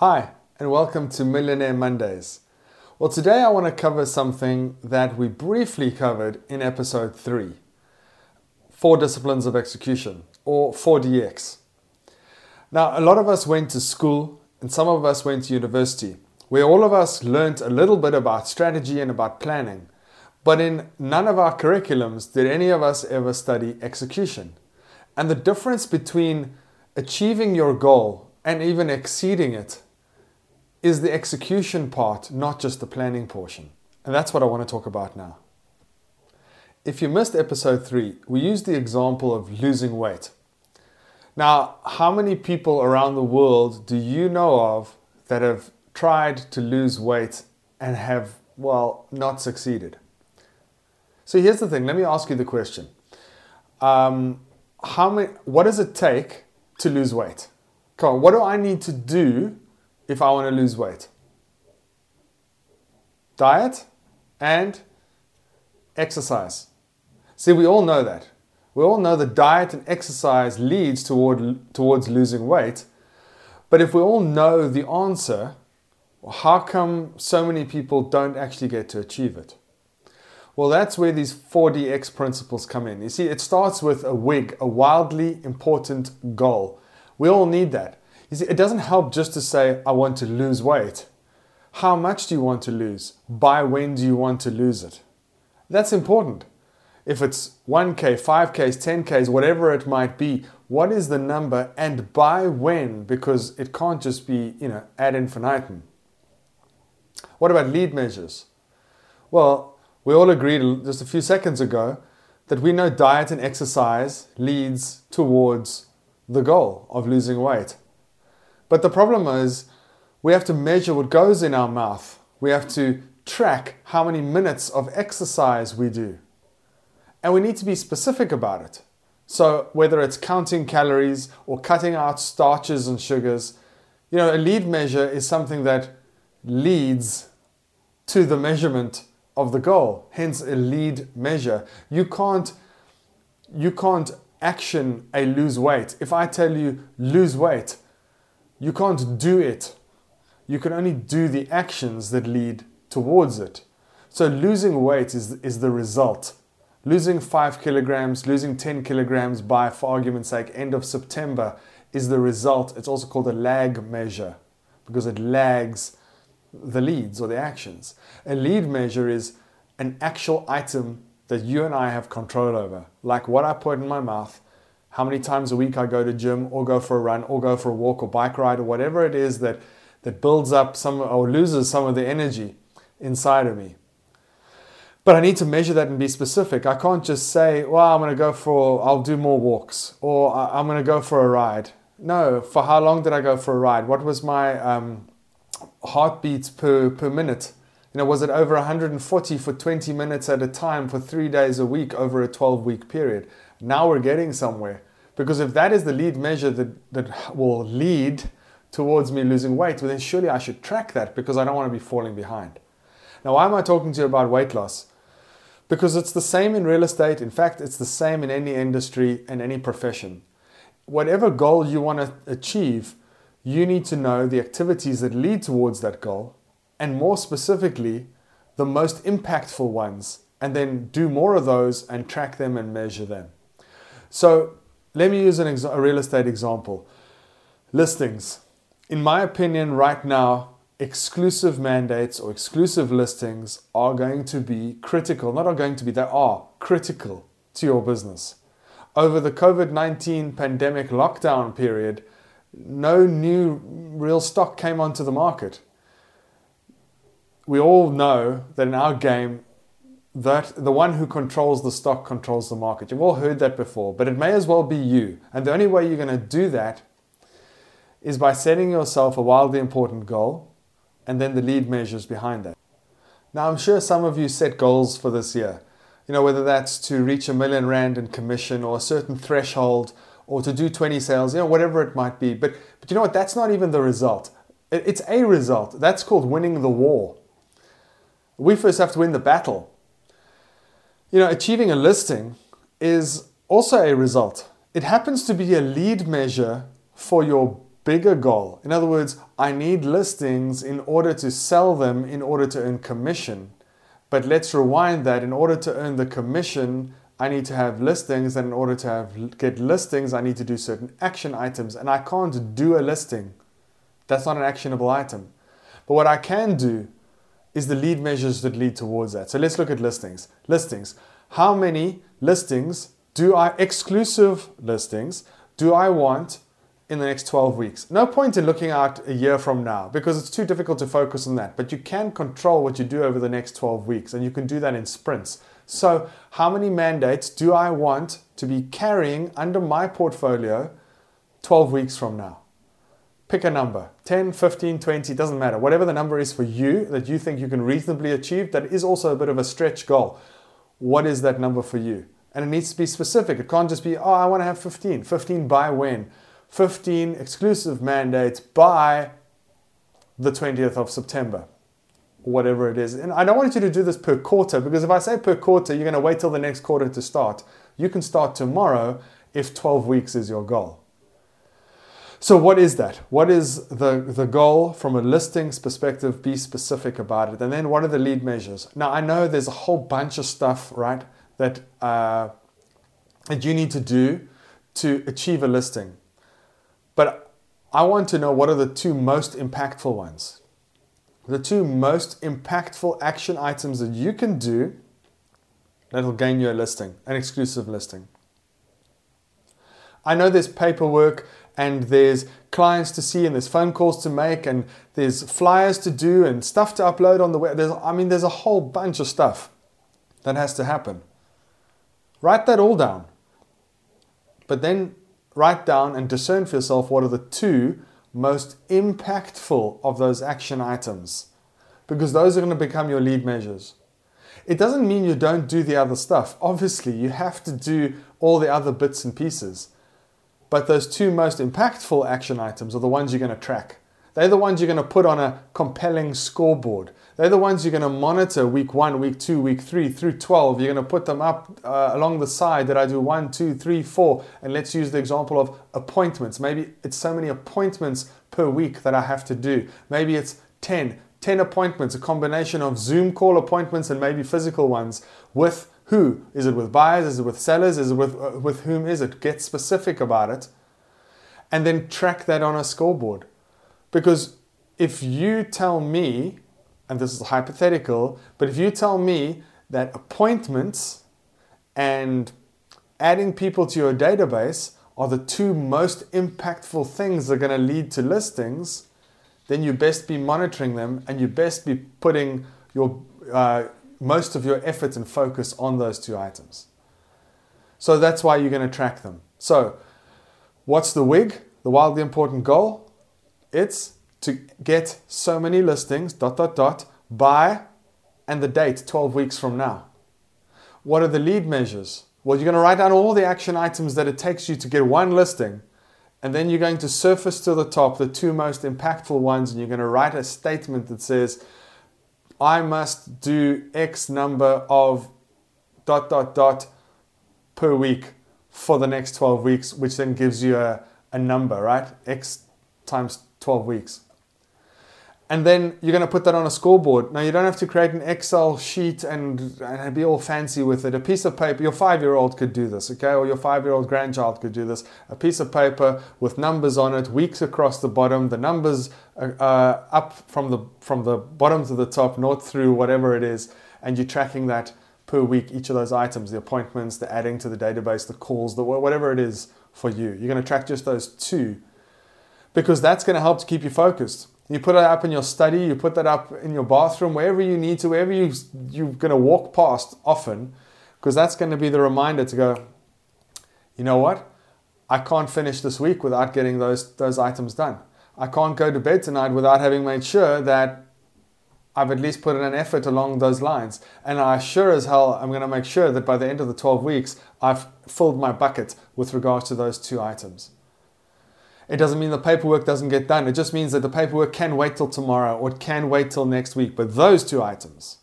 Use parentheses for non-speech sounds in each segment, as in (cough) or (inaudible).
Hi, and welcome to Millionaire Mondays. Well, today I want to cover something that we briefly covered in episode 3 Four Disciplines of Execution, or 4DX. Now, a lot of us went to school, and some of us went to university, where all of us learnt a little bit about strategy and about planning. But in none of our curriculums did any of us ever study execution. And the difference between achieving your goal and even exceeding it is the execution part, not just the planning portion. And that's what I want to talk about now. If you missed episode three, we used the example of losing weight. Now, how many people around the world do you know of that have tried to lose weight and have, well, not succeeded? So here's the thing let me ask you the question. Um, how many, what does it take to lose weight? Come on, what do I need to do if I want to lose weight? Diet and exercise. See, we all know that. We all know that diet and exercise leads toward, towards losing weight. But if we all know the answer, how come so many people don't actually get to achieve it? Well, that's where these 4DX principles come in. You see, it starts with a WIG, a wildly important goal. We all need that. You see, it doesn't help just to say, I want to lose weight. How much do you want to lose? By when do you want to lose it? That's important. If it's 1K, 5Ks, 10Ks, whatever it might be, what is the number and by when? Because it can't just be, you know, ad infinitum. What about lead measures? Well, we all agreed just a few seconds ago that we know diet and exercise leads towards the goal of losing weight. But the problem is, we have to measure what goes in our mouth. We have to track how many minutes of exercise we do. And we need to be specific about it. So, whether it's counting calories or cutting out starches and sugars, you know, a lead measure is something that leads to the measurement of the goal. Hence, a lead measure. You can't, you can't action a lose weight. If I tell you lose weight, you can't do it. You can only do the actions that lead towards it. So losing weight is, is the result. Losing five kilograms, losing 10 kilograms by, for argument's sake, end of September is the result. It's also called a lag measure because it lags the leads or the actions. A lead measure is an actual item that you and I have control over, like what I put in my mouth, how many times a week I go to gym or go for a run or go for a walk or bike ride or whatever it is that, that builds up some or loses some of the energy inside of me. But I need to measure that and be specific. I can't just say, well, I'm going to go for, I'll do more walks or I'm going to go for a ride. No, for how long did I go for a ride? What was my um, heartbeats per, per minute? You know, was it over 140 for 20 minutes at a time for three days a week over a 12 week period? Now we're getting somewhere. Because if that is the lead measure that, that will lead towards me losing weight, well, then surely I should track that because I don't want to be falling behind. Now, why am I talking to you about weight loss? Because it's the same in real estate. In fact, it's the same in any industry and any profession. Whatever goal you want to achieve, you need to know the activities that lead towards that goal, and more specifically, the most impactful ones, and then do more of those and track them and measure them. So, let me use ex- a real estate example. Listings. In my opinion, right now, exclusive mandates or exclusive listings are going to be critical. Not are going to be, they are critical to your business. Over the COVID 19 pandemic lockdown period, no new real stock came onto the market. We all know that in our game, that the one who controls the stock controls the market. You've all heard that before, but it may as well be you. And the only way you're going to do that is by setting yourself a wildly important goal and then the lead measures behind that. Now, I'm sure some of you set goals for this year. You know, whether that's to reach a million rand in commission or a certain threshold or to do 20 sales, you know, whatever it might be. But, but you know what? That's not even the result. It's a result. That's called winning the war. We first have to win the battle. You know, achieving a listing is also a result. It happens to be a lead measure for your bigger goal. In other words, I need listings in order to sell them, in order to earn commission. But let's rewind that. In order to earn the commission, I need to have listings, and in order to have get listings, I need to do certain action items, and I can't do a listing. That's not an actionable item. But what I can do is the lead measures that lead towards that. So let's look at listings. Listings. How many listings do I exclusive listings do I want in the next 12 weeks? No point in looking out a year from now because it's too difficult to focus on that. But you can control what you do over the next 12 weeks and you can do that in sprints. So, how many mandates do I want to be carrying under my portfolio 12 weeks from now? Pick a number 10, 15, 20, doesn't matter. Whatever the number is for you that you think you can reasonably achieve, that is also a bit of a stretch goal. What is that number for you? And it needs to be specific. It can't just be, oh, I want to have 15. 15 by when? 15 exclusive mandates by the 20th of September whatever it is. And I don't want you to do this per quarter because if I say per quarter, you're going to wait till the next quarter to start. You can start tomorrow if 12 weeks is your goal. So, what is that? What is the, the goal from a listings perspective? Be specific about it. And then, what are the lead measures? Now, I know there's a whole bunch of stuff, right, that, uh, that you need to do to achieve a listing. But I want to know what are the two most impactful ones the two most impactful action items that you can do that'll gain you a listing, an exclusive listing. I know there's paperwork and there's clients to see and there's phone calls to make and there's flyers to do and stuff to upload on the web. There's, I mean, there's a whole bunch of stuff that has to happen. Write that all down. But then write down and discern for yourself what are the two most impactful of those action items because those are going to become your lead measures. It doesn't mean you don't do the other stuff. Obviously, you have to do all the other bits and pieces. But those two most impactful action items are the ones you're going to track. They're the ones you're going to put on a compelling scoreboard. They're the ones you're going to monitor week one, week two, week three through 12. You're going to put them up uh, along the side that I do one, two, three, four. And let's use the example of appointments. Maybe it's so many appointments per week that I have to do. Maybe it's 10, 10 appointments, a combination of Zoom call appointments and maybe physical ones with who? Is it with buyers? Is it with sellers? Is it with, uh, with whom is it? Get specific about it and then track that on a scoreboard. Because if you tell me, and this is hypothetical, but if you tell me that appointments and adding people to your database are the two most impactful things that are going to lead to listings, then you best be monitoring them and you best be putting your uh, most of your effort and focus on those two items. So that's why you're going to track them. So, what's the WIG, the wildly important goal? It's to get so many listings, dot, dot, dot, by and the date 12 weeks from now. What are the lead measures? Well, you're going to write down all the action items that it takes you to get one listing, and then you're going to surface to the top the two most impactful ones, and you're going to write a statement that says, I must do X number of dot, dot, dot per week for the next 12 weeks, which then gives you a, a number, right? X times 12 weeks. And then you're going to put that on a scoreboard. Now, you don't have to create an Excel sheet and, and be all fancy with it. A piece of paper, your five year old could do this, okay? Or your five year old grandchild could do this. A piece of paper with numbers on it, weeks across the bottom, the numbers uh, up from the, from the bottom to the top, not through whatever it is. And you're tracking that per week, each of those items the appointments, the adding to the database, the calls, the whatever it is for you. You're going to track just those two because that's going to help to keep you focused. You put it up in your study, you put that up in your bathroom, wherever you need to, wherever you, you're going to walk past often, because that's going to be the reminder to go, you know what? I can't finish this week without getting those, those items done. I can't go to bed tonight without having made sure that I've at least put in an effort along those lines. And I sure as hell, I'm going to make sure that by the end of the 12 weeks, I've filled my bucket with regards to those two items. It doesn't mean the paperwork doesn't get done. It just means that the paperwork can wait till tomorrow or it can wait till next week. But those two items,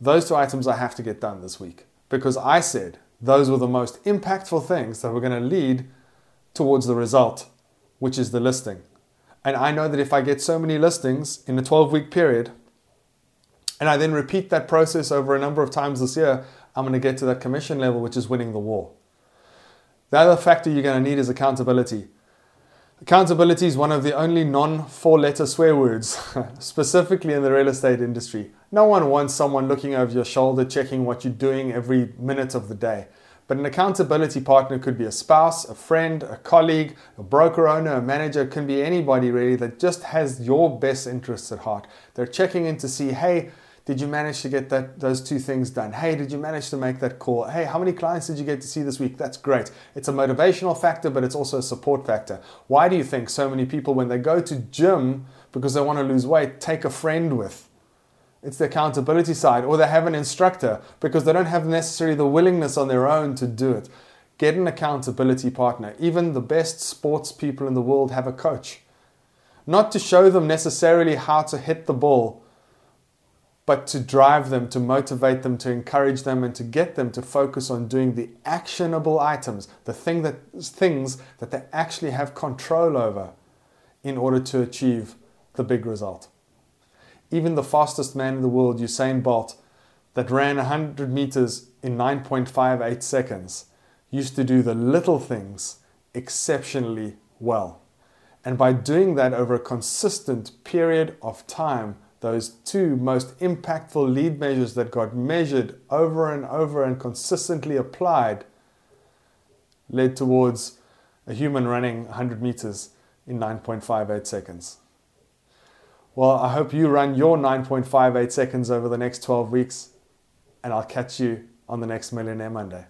those two items I have to get done this week because I said those were the most impactful things that were going to lead towards the result, which is the listing. And I know that if I get so many listings in a 12 week period, and I then repeat that process over a number of times this year, I'm going to get to that commission level, which is winning the war. The other factor you're going to need is accountability. Accountability is one of the only non four letter swear words, (laughs) specifically in the real estate industry. No one wants someone looking over your shoulder, checking what you're doing every minute of the day. But an accountability partner could be a spouse, a friend, a colleague, a broker owner, a manager, can be anybody really that just has your best interests at heart. They're checking in to see, hey, did you manage to get that those two things done? Hey, did you manage to make that call? Hey, how many clients did you get to see this week? That's great. It's a motivational factor, but it's also a support factor. Why do you think so many people when they go to gym because they want to lose weight, take a friend with? It's the accountability side, or they have an instructor because they don't have necessarily the willingness on their own to do it. Get an accountability partner. Even the best sports people in the world have a coach. Not to show them necessarily how to hit the ball, but to drive them, to motivate them, to encourage them, and to get them to focus on doing the actionable items, the thing that, things that they actually have control over in order to achieve the big result. Even the fastest man in the world, Usain Bolt, that ran 100 meters in 9.58 seconds, used to do the little things exceptionally well. And by doing that over a consistent period of time, those two most impactful lead measures that got measured over and over and consistently applied led towards a human running 100 meters in 9.58 seconds. Well, I hope you run your 9.58 seconds over the next 12 weeks, and I'll catch you on the next Millionaire Monday.